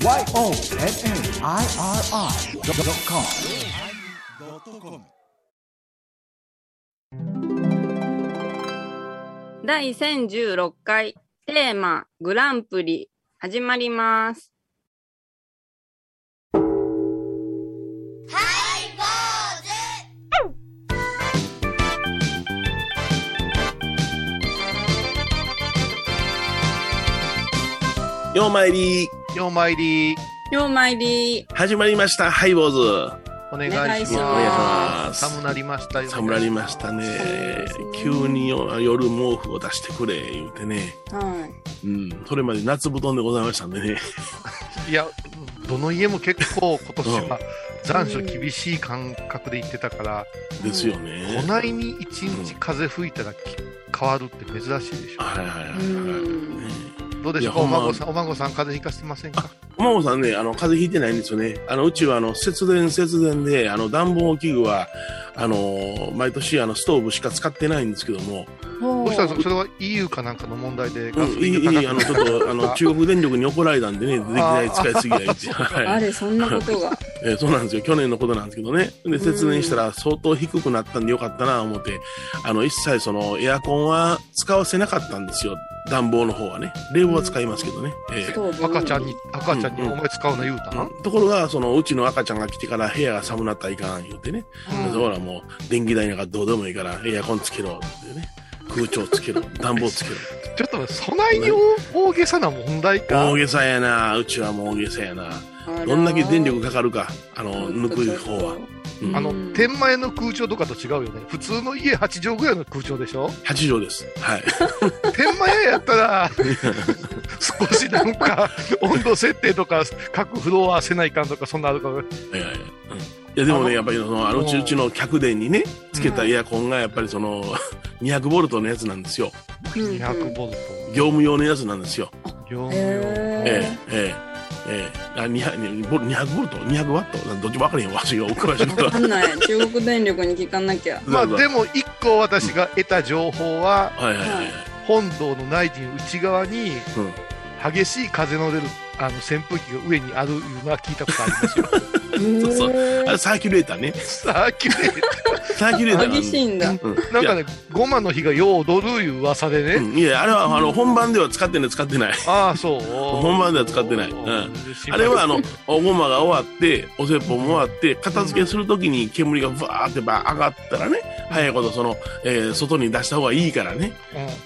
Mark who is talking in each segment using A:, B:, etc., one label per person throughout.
A: YONNIRI.com
B: 第1016回テーマグランプリ始まります。
C: ようまいり、
D: ようまいり、
B: ようまいり
C: 始まりました、ハイボーズ。
D: お願いし
B: お願いし
D: ます。寒なりましたよ。
C: 寒なりましたね。急に夜夜毛布を出してくれ、言うてね。
B: は
C: うん。それまで夏布団でございましたんでね。
D: いや、どの家も結構今年は残暑厳しい感覚で行ってたから、
C: ですよね。
D: こないに一日風吹いたらき変わるって珍しいでしょ。
C: はいはいはいはい。
B: うん
C: ね
D: どうでしょう？お孫さん、お孫さん風邪ひかませんか？
C: お孫さんね、あの、風邪ひいてないんですよね。あの、うちは、あの、節電節電で、あの、暖房器具は、あの、毎年、あの、ストーブしか使ってないんですけども、
B: ど
D: どうしたらそれは EU かなんかの問題で
C: うん、いい、
D: が
C: いい、あの、ちょっと、あの、中国電力に怒られたんでね、電気代使いすぎや言って。はい。
B: あれ、そんなことが。
C: えーそうなんですよ。去年のことなんですけどね。で、節電したら相当低くなったんでよかったなと思って、あの、一切その、エアコンは使わせなかったんですよ。暖房の方はね。冷房は使いますけどね。えー
B: そう
D: 赤ちゃんに、赤ちゃんに
C: うん
D: お前使うな言うたな。
C: ところが、その、うちの赤ちゃんが来てから部屋が寒なったらいかん言うてね。
B: うん
C: だからもう、電気代なんかどうでもいいから、エアコンつけろってね。空調つけろ、暖房つけろ。
D: ちょっとそないに大げさな問題か。
C: 大げさやな。うちはもう大げさやな。どんだけ電力かかるか、あの、抜く方は。うん。
D: あの
B: うん、
D: 天前の空調とかと違うよね。普通の家8畳ぐらいの空調でしょ
C: ？8畳です。はい。
D: 天前やったら、少しなんか、温度設定とか、各フロアせないかんとか、そんなあるから、
C: いやいうん。いやでもね、やっぱりその、あのうちうちの客電にね、つけたエアコンがやっぱりその、200ボルトのやつなんですよ。
B: うんうん
D: 200ボルト。
C: 業務用のやつなんですよ。
D: 業務用。
B: へ
C: ええ、ええ、ええ。あ、200, ボル200ボルト ?200 ワット？どっちも分からへんわ。わしがお詳しい
B: ーわかんない。中国電力に聞かなきゃ。
D: まあでも一個私が得た情報は、
C: はいはいはい。
D: 本堂の内陣内側に
C: うん
D: 激しい風の出るあの扇風機が上にあるいうのは聞いたことありますよ。
C: そうそうあれサーキュレーターね。
D: さあ、綺麗。
C: サーキュレーターがある
B: 激しいんだ。
C: うん
D: なんかね、ゴマの日がよう踊るいう噂でね。
C: うんいや、あれは、あの、本番では使ってない、使ってない。
D: ああ、そう。
C: 本番では使ってないうんあれは、あの、おごまが終わって、お説法も終わって、片付けするときに煙がバーってば上がったらね、早いことその、えー外に出した方がいいからね、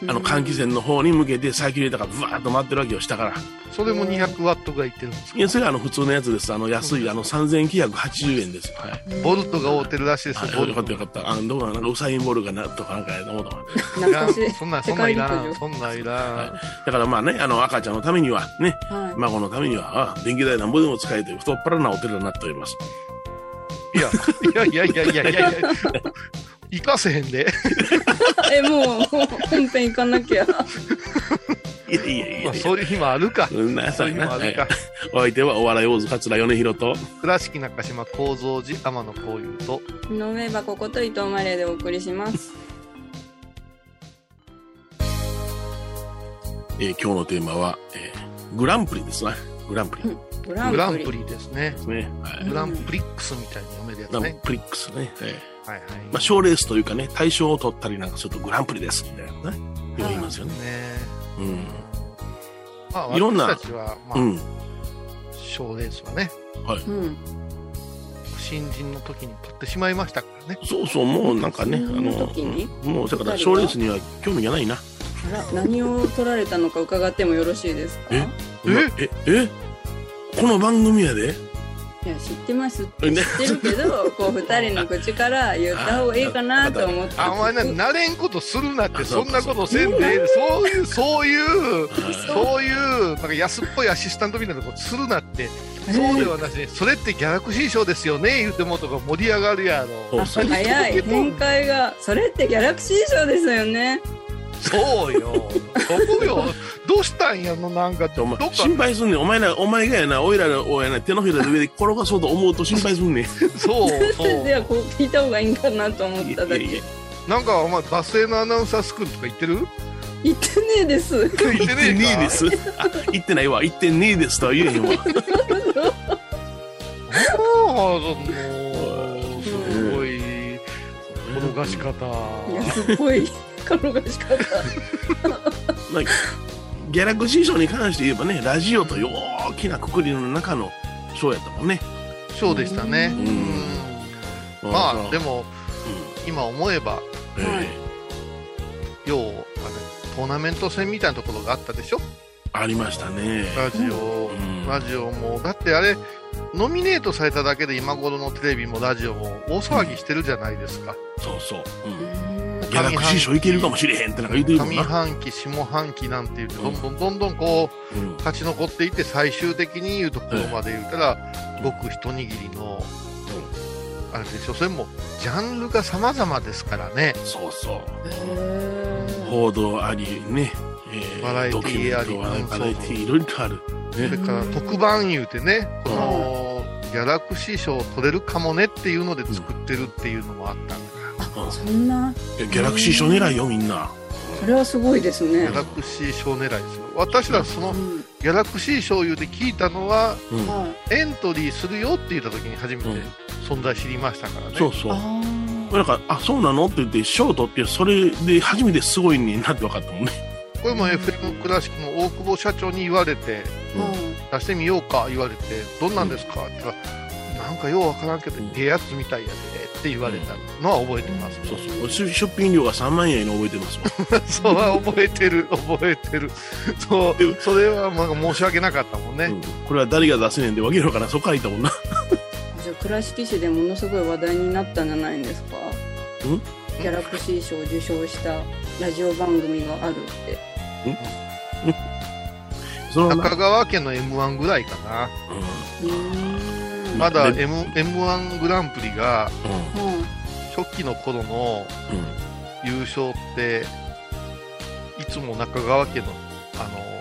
D: うん
C: あの、換気扇の方に向けてサーキュレーターがブワーッと回ってるわけよ、下から。
D: それも200ワットぐらいいってるんですか？
C: いや、それはあの、普通のやつです。あの、安い、あの、3980円です。はい。
D: ボルトが合うてるらしいですよ、
C: はい、よか
D: ボルト
C: ったよかった。あの、どうかな、なんかウサインボルがな、とかなんかやと思っ
B: か。
D: そんなん、そ
B: 世
D: んなんいらん。そんなんいらん。
C: だからまあね、あの、赤ちゃんのためには、ね、
B: はい。
C: 孫のためには、あ電気代なんぼでも使えという太っ腹なお寺になっております。
D: いや、いやいやいやいやいやいや。行かせへんで。
B: え、もう、本編行かなきゃ。
C: いやいやいやいや
D: まあ、。そういう日もあるか。
C: うんな
D: そういう日もあるか
C: はい。お相手はお笑い王子桂米広と、
D: 倉敷中島幸三寺天野幸雄と、
B: 井上箱こと伊藤マレーでお送りします。
C: えー今日のテーマは、えーグランプリですね。グランプリで
B: グランプリ。
D: グランプリですね。
C: すね。はい。
D: グランプリックスみたいに読めるやつ
C: グラン
D: ね。
C: プリックスね。え
D: はいはい。
C: ーまあ、賞レースというかね、大賞を取ったりなんかするとグランプリです、みたいなね。よく言いますよね。
D: ね
C: うん。
D: まあ、
C: いろんな
D: 私たちは、まあ、
C: うん。
D: 賞レースはね、
B: うん。
D: 新人の時に取ってしまいましたからね。
C: そうそう、もうなんかね、あ
B: そんな時に？
C: の、もうだから賞レースには興味がないな。
B: あら、何を取られたのか伺ってもよろしいですか？
C: え？え、え、この番組やで
B: いや、知ってますって
C: ね。
B: 知ってるけど、こう、二人の口から言った方がいいかなと思って。
D: あ、お前な、慣れんことするなって、
C: あそ
D: んなことせんでええでそういう、そういう、
C: はい。
D: そういう、なんか安っぽいアシスタントみたいなことするなって、そうではなしに、それってギャラクシー賞ですよね、言うてもうとか盛り上がるやろ。
B: 早い。展開がそれってギャラクシー賞ですよね
D: そうよ。そこよ。どうしたんやの、なんか、
C: お前
D: どっか、
C: 心配すんねん。お前ら、お前がやな、おいらの、おやな、手のひらで上で転がそうと思うと心配すんねん。
D: そう、そう。
B: ではこう聞いた方がいいんかなと思っただけ
C: いやいや
D: なんか、お前、バス停のアナウンサースクールとか行ってる？
B: 言ってねえです。
D: 言って
C: 言ってねえで。す。あ、言ってないわ。言ってねえですとは言えへんわ。
D: ああ、もう、すごい、転がし方。
B: 安っぽい転がし方。
C: まあギャラクシー賞に関して言えばね、ラジオという大きなくくりの中の賞やったもんね。
D: そうでしたね。
C: うん
D: うんまあ、で
C: も、
D: も、今思えば、
C: ええ
D: よう、あのトーナメント戦みたいなところがあったでしょ？
C: ありましたね。
D: ラジオ、
C: うん
D: ラジオも、だってあれ、ノミネートされただけで今頃のテレビもラジオも大騒ぎしてるじゃないですか。
C: そうそう。うん
B: うん
C: ギャラクシー賞いけるかもしれへんってなんか言うてるもん
D: 上
C: な。
D: 半期、下半期なんて言って、どんどんどんどんこう、
C: うん。
D: 勝ち残っていって、最終的に言うところまで言ったら、ごく一握りの、あれでしょ、それも、ジャンルが様々ですからね。
C: そうそう。報道ありね、え
D: バラエティ
C: ドキュメント
D: ありうん
C: バラエティいろいろある。
D: それから特番言うてね、この、ギャラクシー賞取れるかもねっていうので作ってるっていうのもあったんだから、
B: そんな、
C: ギャラクシー賞狙いよみんな。
B: それはすごいですね
D: ギャ。ラクシー賞狙いですよ。私らその
B: うん
D: ギャラクシー賞言うて聞いたのは、
C: うん
B: は
D: エントリーするよって言った時に初めて
C: うん
D: 存在知りましたからね。
C: そうそう。
B: い。あ
C: なんか、あ、そうなのって言って、賞取って、それで初めてすごいねんなって分かったもんね。
D: これも FM 倉敷の大久保社長に言われて、
B: あ。
D: 出してみようか言われて、どんなんですかって言ったら、なんかようわからんけど、ええやつみたいやでって言われたのは覚えてます。
C: そうそう。出出品料が3万円の覚えてますもん。
D: そうは覚えてる、覚えてる。そう、それはまあ申し訳なかったもんね。
C: うんこれは誰が出せねんでわけのわからんそこから言ったもんな。
B: じゃあ倉敷市でものすごい話題になったんじゃないんですか？
C: ん？
B: ギャラクシー賞を受賞したラジオ番組があるって
C: その
D: 中川家の M1 ぐらいかな。
B: うーん
D: まだ
C: で
D: M、M1 グランプリが初期の頃の優勝って、いつも中川家の、あのー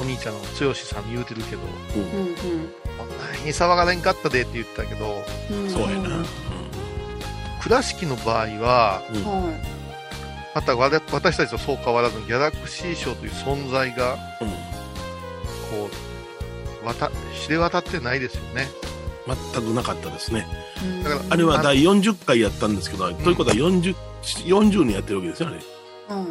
D: お兄ちゃんの剛さんに言うてるけど、
C: うん。
B: いうん。
D: 何に騒がれんかったでって言ってたけど、
C: そうやな。
D: 倉敷の場合は、
C: うん。
B: は
D: また私たちとそう変わらず、ギャラクシー賞という存在が、
C: うん。
D: こ知れ渡ってないですよね。
C: 全くなかったですね。
B: い
D: だから
C: あれは第40回やったんですけど、ということは40、40年やってるわけですよね。
B: は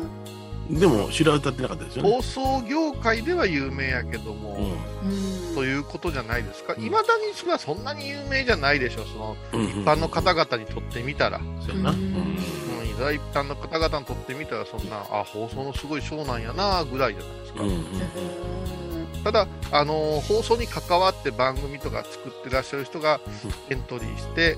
C: でも、知られたってなかったですよね。
D: 放送業界では有名やけども、
C: うん
D: ということじゃないですか。
C: うん
D: いまだにそれはそんなに有名じゃないでしょ、その、
C: うんうん
D: 一般の方々にとってみたら。
C: そうやな。
B: う
C: うんん
D: うん、一般の方々にとってみたら、そんな、あ、放送のすごい賞なんやな、ぐらいじゃないですか。
C: うんうん
D: ただ、あのー放送に関わって番組とか作ってらっしゃる人がエントリーして、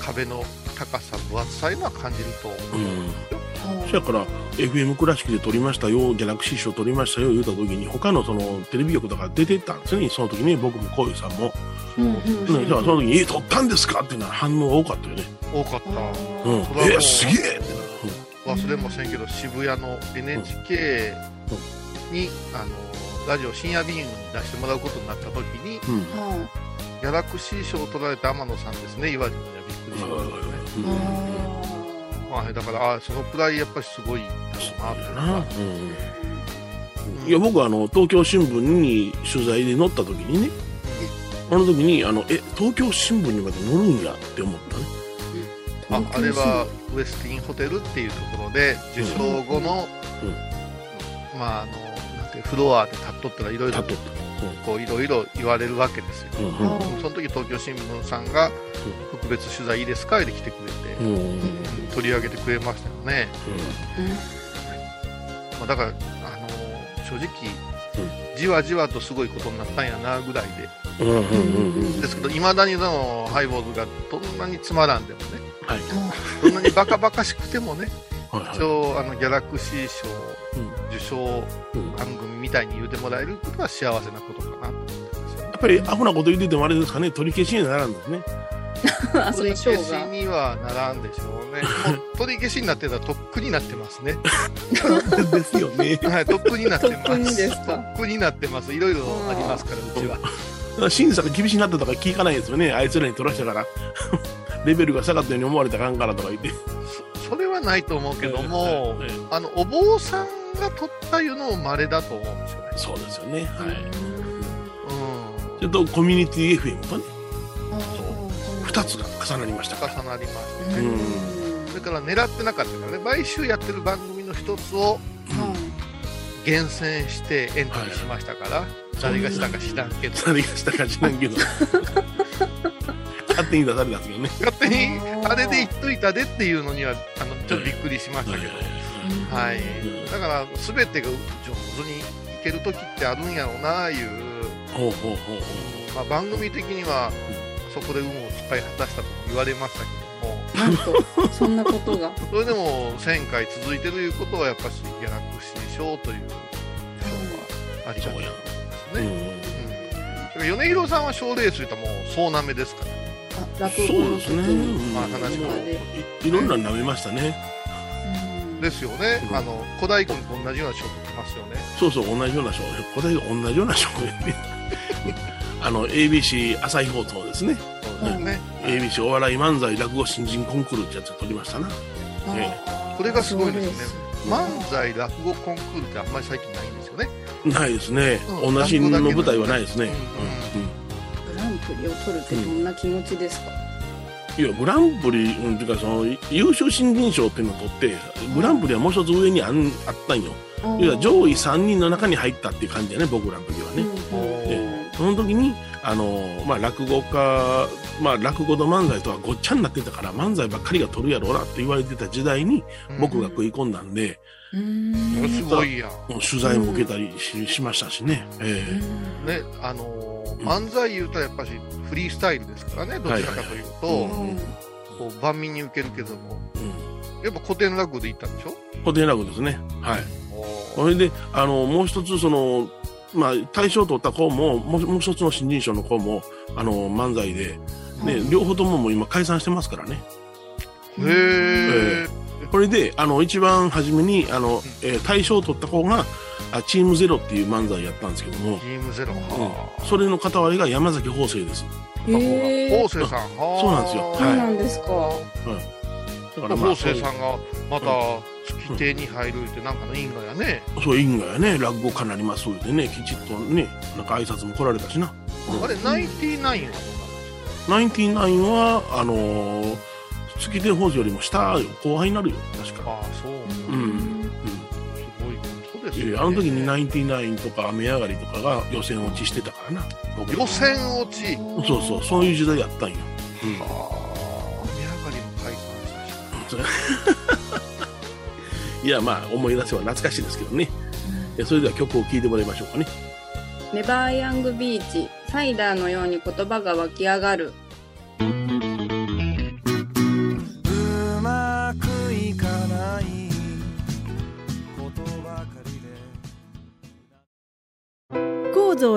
D: 壁の高さ、分厚さいうのは感じると思う。
C: うん。そやから FM 倉敷で撮りましたよギャラクシー賞撮りましたよ言うた時に他のそのテレビ局とか出てったんですよね。その時ね僕もこういうさんも、
B: うんうん。
C: うん、じゃあその時に「え撮ったんですか?」っていうのは反応が多かったよね。
D: 多かった。
C: うん。
D: それはもう
C: えすげえ！ってな
D: 忘れませんけど、渋谷の NHK に、あのラジオ深夜便に出してもらうことになった時に、
C: うん。
D: ギャラクシー賞を取られた天野さんですね、言われたのはびっくりしましたね。
B: いあ
D: はい、だから、あそのくらいやっぱりすごいなっていうの
C: な
D: は
C: うん。いや僕はあの東京新聞に取材で載った時にねあの時にあのえ東京新聞にまで載るんやって思ったね。
D: あ
B: ー
D: あれはウエスティンホテルっていうところで受賞後の、まああのなん。ていうフロアで立っとったらいろいろこういろいろ言われるわけですよ。
C: うん
D: その時東京新聞さんが特別取材いいですか？って来てくれて、
C: うん。うん
B: うん
D: 取り上げてくれましたよね。まあ、だから、あの正直、じわじわとすごいことになったんやなぐらいで、
C: うんうんうんうん。
D: ですけど、いまだにそのハイボールがどんなにつまらんでもね、
C: はい。
D: どんなにバカバカしくてもね、
C: はいはい
D: 一応あのギャラクシー賞
C: うん
D: 受賞
C: うん
D: 番組みたいに言うてもらえることは幸せなことかなと思ってますよね。
C: やっぱりアホなこと言っててもあれですかね取り消しにならんですね
B: あそ
D: 取り消しにはならんでしょうね。取り消しになってたらとっくになってますね。
C: ですよね
D: はい、とっくになってます。
B: とっくにですか
D: とっくになってます。いろいろありますから、うちは。
C: 審査が厳しくなったとか聞かないですよねあいつらに取らしたから レベルが下がったように思われたらあかんからとか言って
D: そそれはないと思うけども、
C: ええええ
D: あの、お坊さんが取ったいうのも稀だと思うんですよね。
C: そうですよね。はい。
D: うん。
C: それと、コミュニティ FM とね、
A: あ
C: 二つが重なりましたから。
D: 重なりまし
A: ー
D: たね。
C: うん
D: それから狙ってなかったからね、毎週やってる番組の一つを厳選してエントリーしましたから、誰がしたか知らんけど、
C: 何がしたか知らんけど。勝手に出されたんですけどね。
D: 勝手に
A: あ
D: れで言っといたでっていうのには、ちょっとびっくりしましたけど、はい、だから全てが上手にいける時ってあるんやろうないう、
C: ほうほうほうほ
D: まあ、番組的にはそこで運を使い果たしたと言われましたけども、
A: なんとそんなことが。
D: それでも1000回続いてるいうことは、やっぱしギャラクシー賞という。賞はありがたいです
C: う。う
D: ね。
C: ん。
D: うん、米広さんは賞レース言ったらもう総なめですから、
A: あ落
C: そ
A: 語の時
C: うですね。
A: に、
D: まあ話も
A: で
C: いいろんなの舐めましたね。
D: ですよね、
C: うん
D: あの古代君と同じような賞取ってますよね。
C: そうそう、同じような賞。答えが同じような賞。あの、ABC 朝日放送ですね。
D: そうですね、
C: ABC お笑い漫才落語新人コンクールってやつ取りましたな。え
D: これがすごいですね
A: そう
D: 漫才落語コンクールってあんまり最近ないんですよね。
C: ないですね。
D: うん
C: 同じの舞台はないですね。
D: うん
A: プリを取るってどんな気持ちですか、
C: いや、グランプリ、うん、ていうか、その、優秀新人賞っていうのを取って、グランプリはもう一つ上にあんあったんよ。いや、上位3人の中に入ったっていう感じだね、僕らの時はね。
A: ね
C: その時に、あの、まあ、落語家、まあ、落語と漫才とはごっちゃになってたから、漫才ばっかりが取るやろうなって言われてた時代に、
D: うん。
C: 僕が食い込んだんで、
A: うん。
D: すごいや
C: 取材も受けたりし,、しましたしね。ええ。
D: ね、あのー
C: うん
D: 漫才言うたらやっぱしフリースタイルですからね、どちらかというと、こう万民に受けるけども、
C: うん。
D: やっぱ古典落語で行ったんでしょ？
C: 古典落語ですね。はい。
D: お
C: それで、あの、もう一つ、その、まあ、大賞取った子も、もうもう一つの新人賞の子も、あの、漫才で、ね、両方とももう今解散してますからね。
D: ー。へえ。
C: これで、あの、一番初めに、あの、えー大賞を取った子が、あチームゼロっていう漫才やったんですけども、
D: チームゼロ。は
C: うんそれの片割れが山崎邦生です。
A: へえ
D: 方正さん。はあ
C: そうなんですよ
A: そう
C: はい
A: なんですか、
C: だからまあ、
D: 方正さんがまた月亭に入るってなんかの因果やね。
C: そう、因果やね、落語家になりますでね、きちっとね、なんか挨拶も来られたしな。
D: あれ、ナインティナインはどうなんです
C: ナインティナインは、あのー、月亭法師よりも下よ、後輩になるよ、確か。
D: かああ、そう。
C: うん。
D: です
C: い
D: よ、ね。
C: やあの時にナインティナインとか雨上がりとかが予選落ちしてたからな。僕
D: 予選落ち。
C: そうそう、そういう時代やったんよ。
D: ああ、雨上がりも解散したし。
C: いや、まあ、思い出せば懐かしいですけどね。いやそれでは曲を聴いてもらいましょうかね。
A: ネバーヤングビーチサイダーのように言葉が湧き上がる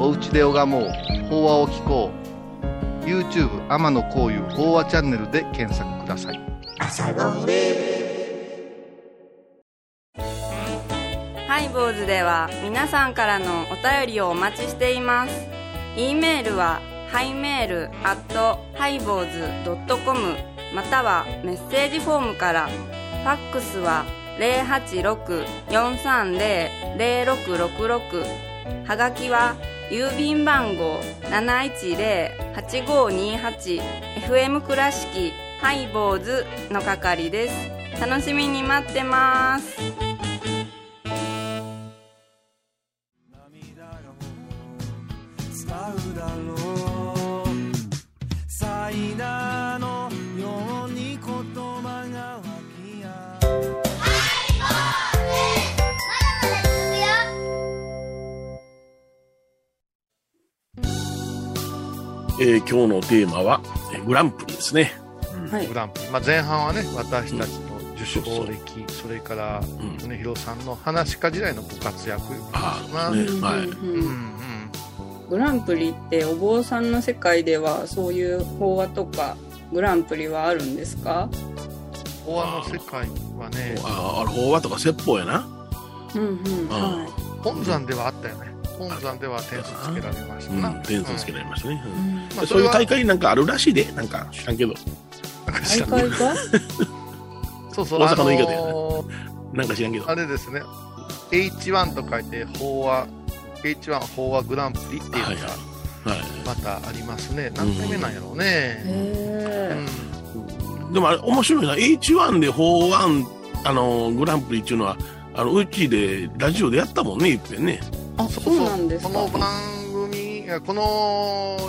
D: おうちで拝もう。法話を聞こう」YouTube 天野幸雄法話チャンネルで検索ください
B: ハイボーズでは皆さんからのお便りをお待ちしています。e メールはハイメールアットハイボーズドットコム。またはメッセージフォームから。ファックスは086-430-0666はがきは郵便番号 710-8528FM 倉敷ハイボーズの係です。楽しみに待ってます。
E: 涙が伝うだろうサイダーのように言葉が
C: えー今日のテーマは、えーグランプリですね。
A: はい
D: グランプリ、まあ、前半はね私たちの受賞歴、それから、
C: うん
D: 米広さんの話し家時代のご活躍
C: あ
D: な。
C: あ、ね、
A: うん
C: はい。
A: うん
D: うんうん。
A: グランプリってお坊さんの世界ではそういう法話とかグランプリはあるんですか？
D: 法話の世界はね、
C: ああ、あれ、法話とか説法やな。
A: うんうんは
D: 本山ではあったよね。本山では点数つけられましたな。
C: うん、点数つけられましたね。
A: い、
C: うん
A: うん、
D: まあ
C: でそういう大会なんかあるらしいで、なんか知らんけど。
A: 大会か？
D: そうそう、
C: 大阪の言い方やね
D: あのー
C: なんか知らんけど。
D: あれですね、H1 と書いて、法話、H1 法話グランプリっていうのが
C: はいはい。
D: またありますね。何回目なんやろうね。
A: へ
D: うん
A: え、
C: でもあれ、面白いな。H1 で法案、あの、グランプリっていうのは、あの、うちでラジオでやったもんね、いっぺんね。
A: あそうなんですか
D: この番組、いやこの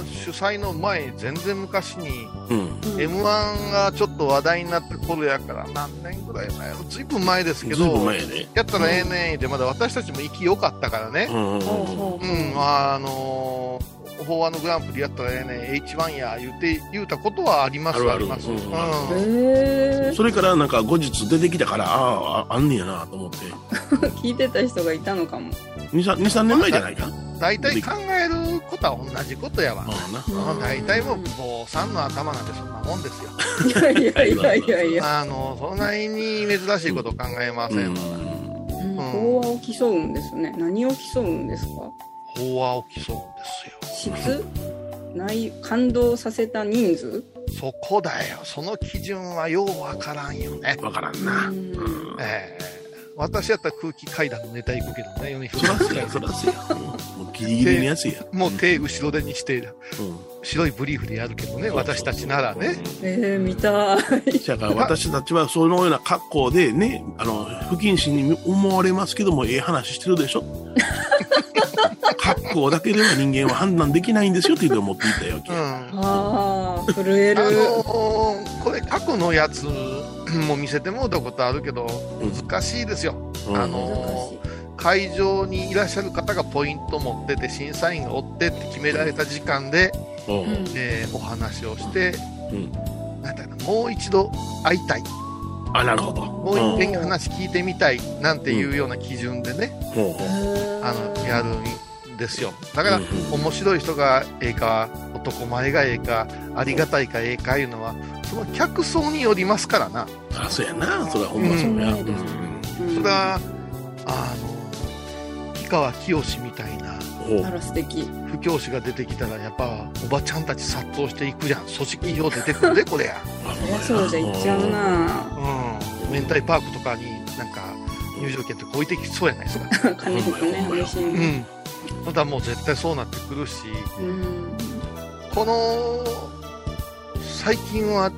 D: 主催の前、全然昔に、
C: うん。
A: うん
D: M1 がちょっっと話題になった頃やから、何年ぐらい前ずいぶん前ですけど、
C: 前やで。
D: やったらええねんで、まだ私たちも息良かったからね
C: う。んうんうん、
D: あのー、法案のグランプリやったらええねん、H1 や言うて、言うたことはあります、
C: あるある
D: あります。
C: それからなんか後日出てきたから、ああ、あんねやなと思って。
A: 聞いてた人がいたのかも。
C: 2、3, 2 3年前じゃないか？
D: 大体考えることは同じことやわ。
C: ああな。
D: まあ大体もう、坊さんの頭なんてそんなもんですよ。
A: いやいやいやいやいや。
D: あの、そんなに珍しいこと考えませんわ。
C: うん。
A: うん法話を競うんですね。何を競うんですか？
D: 法話を競うんですよ。
A: 質？内感動させた人数？
D: そこだよ。その基準はようわからんよね。
C: わからんな。
A: う
C: うんん。
D: ええ私やったら空気階段のネタ行くけどね、米
C: そらすや、そらすや。うんもうギリギリのやつや。
D: もう手後ろ手にして、
C: うん。
D: 白いブリーフでやるけどね、私たちならね。
A: えー、見たい。
C: だから私たちはそのような格好でね、あの、不謹慎に思われますけども、ええ話してるでしょ 格好だけでは人間は判断できないんですよって言って思っていたよ。
D: うん。あ
A: ああ、震える。
D: のーこれ過去のやつも見せてもらったことあるけど、難しいですよ。
C: うん
D: あの会場にいらっしゃる方がポイント持ってて、審査員が追ってって決められた時間で、
C: うん
A: うん
D: えーお話をして、
C: うん
D: なんだろうなもう一度会いたい。
C: あ、なるほど。
D: もう一遍話聞いてみたいなんていうような基準でね、あのやるんですよ。だから、面白い人がええか男前がええかありがたいかええかいうのはその客層によりますからな。
C: あ、そうやな。それはほんまそうや。
A: うん。
D: それはあの氷川きよしみたいな
A: あら素敵。
D: 布教師が出てきたらやっぱおばちゃんたち殺到していくじゃん組織票出てくるで これや
C: あ
A: そりゃそうじゃいっちゃうな。
D: うん明太パークとかになんか入場券とか置いてきそうやないですか
A: 金ね、嬉しい。うん
D: うんまたもう絶対そうなってくるし
A: ん。
D: この最近は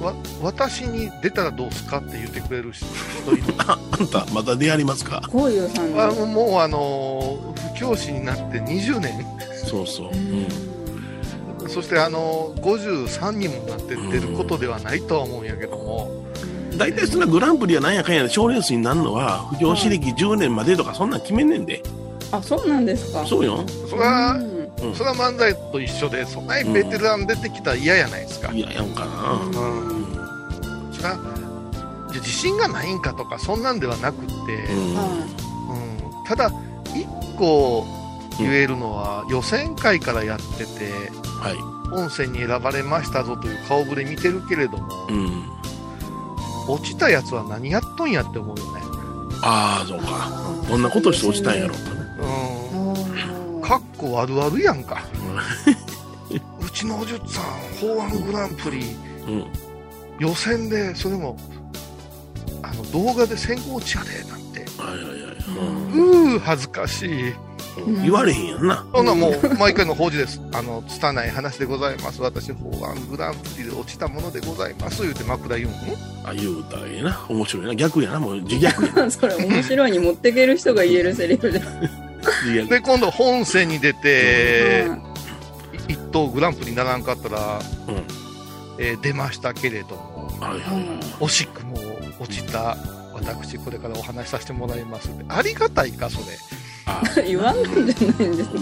D: わ私に出たらどうすかって言ってくれる人いる
C: あ、あんた、また出会いますか？
A: こういうさん
D: あ
A: の。
D: もうあの布教師になって20年。
C: そうそう。
A: う
C: うん。
A: ん
D: そしてあの53にもなって出ることではないとは思うんやけども。
C: 大体そんなグランプリやなんやかんやで賞レースになるのは、不教師歴10年までとかそんなん決めんねんで。
A: あ、そうなんですか。
C: そうよ。
D: それは、
A: うん。
C: うん
D: それは漫才と一緒でそんなにベテラン出てきたら嫌やないですか、
C: いや、やんかな。
A: うん。
D: それはじゃあ自信がないんかとかそんなんではなくって、
C: うん。
A: は
D: うん。ただ一個言えるのは、予選会からやってて
C: はい。
D: 本戦に選ばれましたぞという顔ぶれ見てるけれども、
C: うん。
D: 落ちたやつは何やっとんやって思うよね。
C: ああ、そうか。
A: い。
C: どんなことして落ちたんやろう
D: うん。
A: あ
D: かっこ悪々やんか。うちのおじゅっさん、法案グランプリ、
C: うん。
D: 予選で、それも、あの、動画で先行値やで、な。うー、恥ずかしい。
C: うん言われへんやんな。
D: そんなもう、毎回の法事です。あの、拙い話でございます。私、法案グランプリで落ちたものでございます。言うて枕言うん
C: あ、言うたらええな。面白いな。逆やな。もう自逆やな。
A: ー それ面白いに持ってける人が言えるセリフじゃん。
D: で、今度本戦に出て
A: うん、
D: 一等グランプリにならんかったら、
C: うん。
D: えー出ましたけれども、
C: はいはいはい。
D: 惜しくも落ちた私、これからお話しさせてもらいますって。ありがたいか、それ。
C: あ
A: 言わないんじゃないんですか。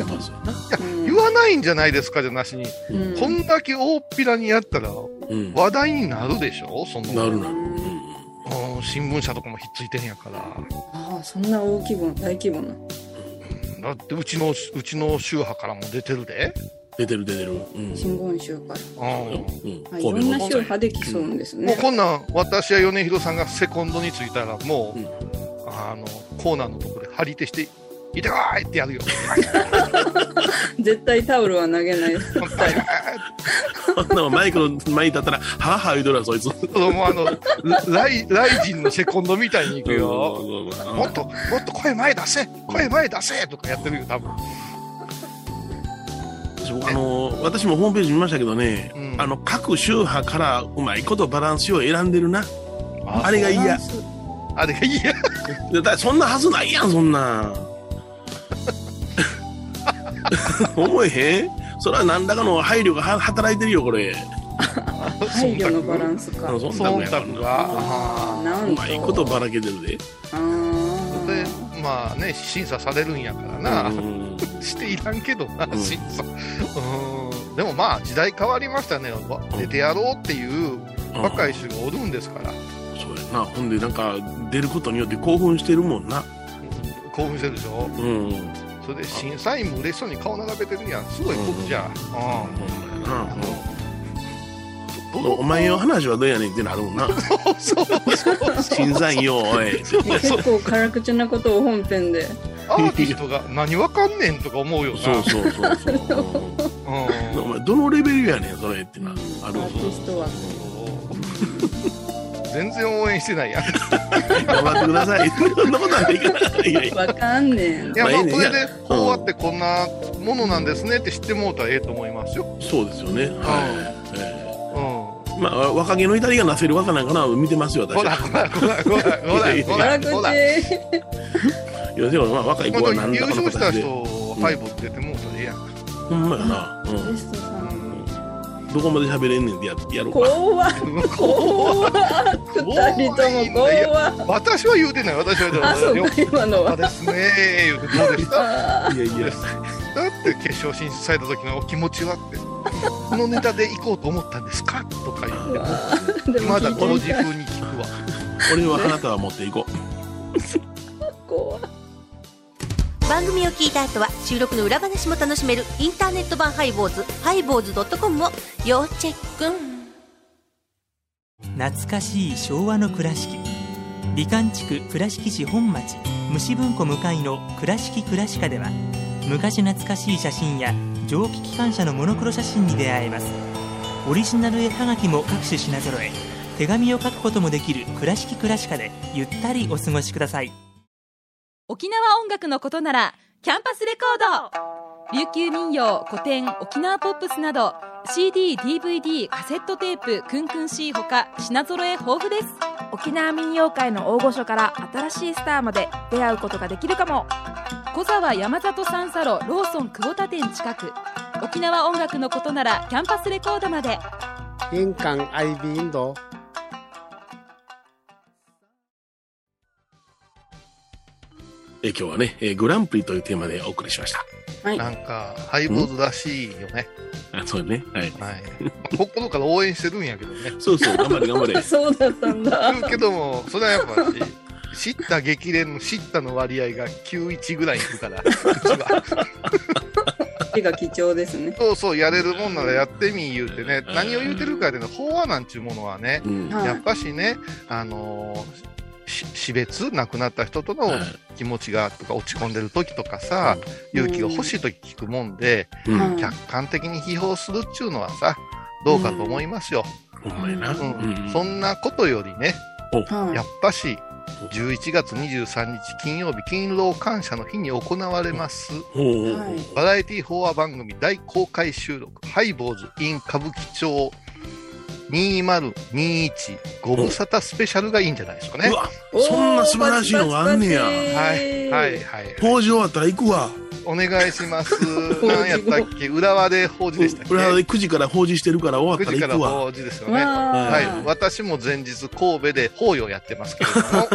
D: 言わないんじゃないですかじゃなしに、
A: うん
D: こんだけ大っぴらにやったら
C: うん。
D: 話題になるでしょ？その。
C: なるなる。
D: うん新聞社とかもひっついてんやから。
A: ああ、そんな大規模な、大規模な。
D: だってうちの、うちの宗派からも出てるで。
C: 出てる出てる。うん。
A: 新言集から。
D: うん。
C: うん。
A: あいろんな宗派で競うんですね。
D: もうこんなん、私や米広さんがセコンドについたら、もう、
C: うん
D: あの、コーナーのところで張り手して、いてこいってやるよ。
A: 絶対タオルは投げない。
C: こんマイクの前に立ったら、はぁはぁ言うとるわ、そいつ。
D: もうあの、ライ、ライジンのセコンドみたいに行くよ。
C: うん
D: もっと、もっと声前出せ声前出せとかやってるよ、多分。
C: そうあの私もホームページ見ましたけどね、
D: うん。
C: あの各宗派からうまいことバランスを選んでるな。あれが嫌。
D: あれがいいや。
C: だそんなはずないやんそんな。ん 思えへん？それは何らかの配慮がは働いてるよこれ。
A: 配慮のバランスか。
C: 忖度
D: が。
C: うまいことばらけてるで。
A: あー。
D: で、まあね、審査されるんやからな。
C: うん
D: していらんけどな、
C: うん
D: 審査。うん。でもまあ、時代変わりましたね。わ出てやろうっていう若い人がおるんですから。
C: そうやなほんでなんか出ることによって興奮してるもんな
D: 興奮してるでしょ
C: うん
D: それで審査員も嬉しそうに顔並べてるやん。すごいことじゃん。
C: ほんまやな
D: うん。
C: うんお前の話はどうやねんってなるもんな
D: そうそうそう。
C: 審査員よおい
A: 結構辛口なことを本編で。
D: アーティストが何わかんねんとか思うよな。
C: そうそうそうそう、お前どのレベルやねんそれってなある
A: アーティストは。
D: 全然応援してないやん。い
C: 頑張ってくださいそんなことはないからいやいや
A: わかんねん。
D: や、まあ、これで
C: いや、
D: 法話ってこんなものなんですねって知ってもうたらええと思いますよ。
C: そうですよねはい、まあ若気の至りがなせる若なんかな見てますよ私。
D: ほら、
C: は
D: ほら、ほら、ほら、ほら、ほら、
A: 辛
D: ほら。
A: 口。
C: いやでもまあ若い子は何らかの
D: 勝した
C: 形で
D: 人、ハイボー出て。
C: ほんまやな。どこまで喋れんねんってややろうか。
A: 怖っ。怖っ。二人とも怖っ。
D: 私は言うてない、私は言うてない。
A: あ、そう今のは。
D: ですね言うてどうでした
A: あ
C: いやいや
D: だって決勝進出された時のお気持ちはって、このネタで行こうと思ったんですか？とか言って、まだこの
A: 聞いてみたい。
D: 自風に聞くわ。
C: 俺は花束持っていこ
A: 怖っ
F: 番組を聞いた後は収録の裏話も楽しめるインターネット版ハイボーズハイボーズドットコムを要チェック。
G: 懐かしい昭和の倉敷。美観地区倉敷市本町虫文庫向かいの「倉敷倉歯科」では昔懐かしい写真や蒸気機関車のモノクロ写真に出会えます。オリジナル絵はがきも各種品揃え手紙を書くこともできる「倉敷倉歯科」でゆったりお過ごしください。
H: 沖縄音楽のことならキャンパスレコード。琉球民謡古典沖縄ポップスなど CDDVD カセットテープクンクン C ほか品揃え豊富です。
I: 沖縄民謡界の大御所から新しいスターまで出会うことができるかも。
H: 小沢山里三佐路ローソン久保田店近く。沖縄音楽のことならキャンパスレコードまで。
J: 印港 IB 印度。
C: うえ今日はね、えーグランプリというテーマでお送りしました
A: はい。
D: なんか、ハイボーズらしいよね。
C: あそうねはい
D: はい。まあ心から応援してるんやけどね。
C: そうそう頑張れ頑張れ
A: そうだったんだ。
D: 言うけども、それはやっぱし、知った激励の知ったの割合が91ぐらいいくから、うちは。
A: 絵が貴重ですね。
D: そうそう、やれるもんならやってみ言うてね、何を言うてるかでね、法話なんちゅうものはね、
C: うん
A: はい
D: やっぱしね、あのーし死別、亡くなった人との
C: はい。
D: 気持ちがとか落ち込んでる時とかさ、勇気が欲しい時聞くもんで、
C: うん。
A: はい。
D: 客観的に批評するっちゅうのはさ、どうかと思いますよ。
C: ほん。
D: そんなことよりね、
A: はい。
D: やっぱし、11月23日金曜日、勤労感謝の日に行われます、バラエティ法話番組大公開収録、ハイボーズ in 歌舞伎町2021ご無沙汰スペシャルがいいんじゃないですかね
C: う。わそんな素晴らしいのがあんねや
D: はい、はい、はい。
C: 法事終わったら行くわ
D: お願いします。何やったっけ？浦和で法事でしたっけ？
C: 裏で9時から法事してるから終わっ
D: 9
C: た
D: 時から
C: ら行くわ
D: 法事ですよね。はい。私も前日神戸で法要やってますけれども、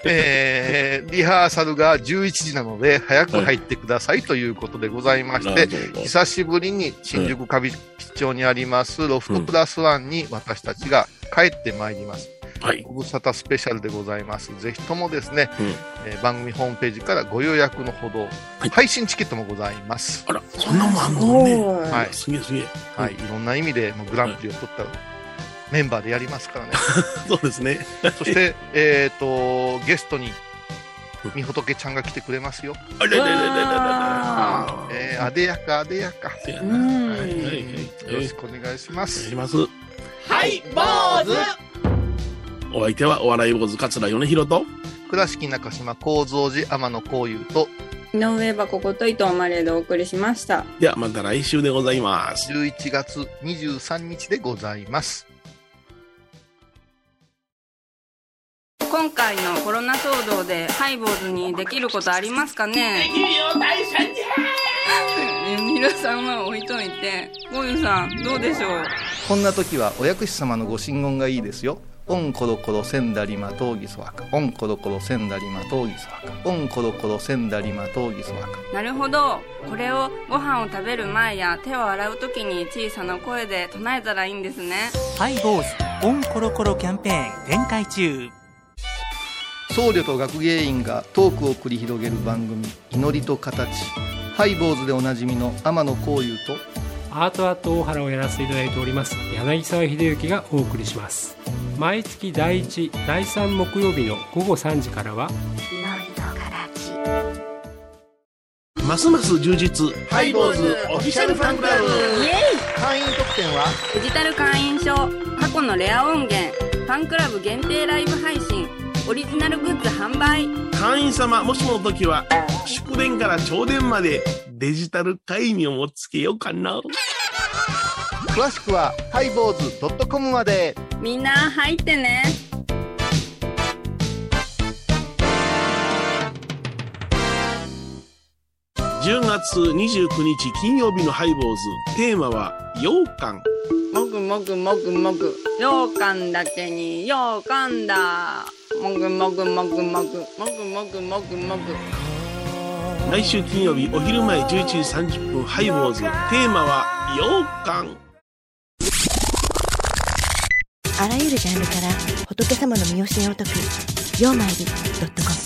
D: えー、リハーサルが11時なので早く入ってくださいということでございまして、
C: なるほど
D: 久しぶりに新宿歌舞伎町にありますロフトプラスワンに私たちが帰ってまいります。
C: はい。
D: ご無沙汰スペシャルでございます。ぜひともですね、
C: うん。
D: えー番組ホームページからご予約のほど、配信チケットもございます。
C: あら、そんなもんあんのね。
D: はい。
C: すげえすげえ。
D: はい。いろんな意味でもうグランプリを取ったメンバーでやりますからね。
C: そうですね。
D: そして、えっ、と、ゲストに、みほとけちゃんが来てくれますよ。
C: あれれれれれれれあ
D: えー、あでやかあでやか。
C: ー
A: うん
C: はいはいはい。
D: よろしくお願いします。
C: お願いします。
E: はい坊主
C: お相手はお笑い坊主桂米広と、
D: 倉敷中島幸三寺天野幸雄と、
A: 井上箱こと伊藤マレーでお送りしました。
C: ではまた来週でございます。
D: 11月23日でございます。
B: 今回のコロナ騒動でハイボーズにできることありますかね？皆さんは置いといてゴユさんどうでしょう？
D: こんな時はお薬師様のご神言がいいですよ。オンコロコロセンダリマトウギソワカ。オンコロコロセンダリマトウギソワカ。オンコロコロセンダリマトウギソワカ。
B: なるほどこれをご飯を食べる前や手を洗う時に小さな声で唱えたらいいんですね
G: ハイボーズオンコロコロキャンペーン展開中
D: 僧侶と学芸員がトークを繰り広げる番組「祈りと形」ハイボーズでおなじみの天野幸雄と
K: アートアート大原をやらせていただいております柳沢秀幸がお送りします。毎月第1第3木曜日の午後3時からは
C: ますます充実。
E: ハイボーズオフィシャルファンクラブ。
D: 会員特典は？
B: デジタル会員証過去のレア音源ファンクラブ限定ライブ配信オリジナルグッズ販売。
C: 会員様、もしもの時は、祝電から朝電までデジタル会員をもつけようかな。
D: 詳しくはハイボーズ .com まで
B: みんな入ってね
C: 10月29日金曜日のハイボーズ。テーマは、羊羹。
B: もぐもぐもぐもぐ羊羹だけに羊羹だもぐもぐもぐもぐもぐもぐもぐもぐ
C: 来週金曜日お昼前11時30分ハイボーズ。テーマは、羊羹。
F: あらゆるジャンルから仏様の身教えを解く「曜マイルドットコム」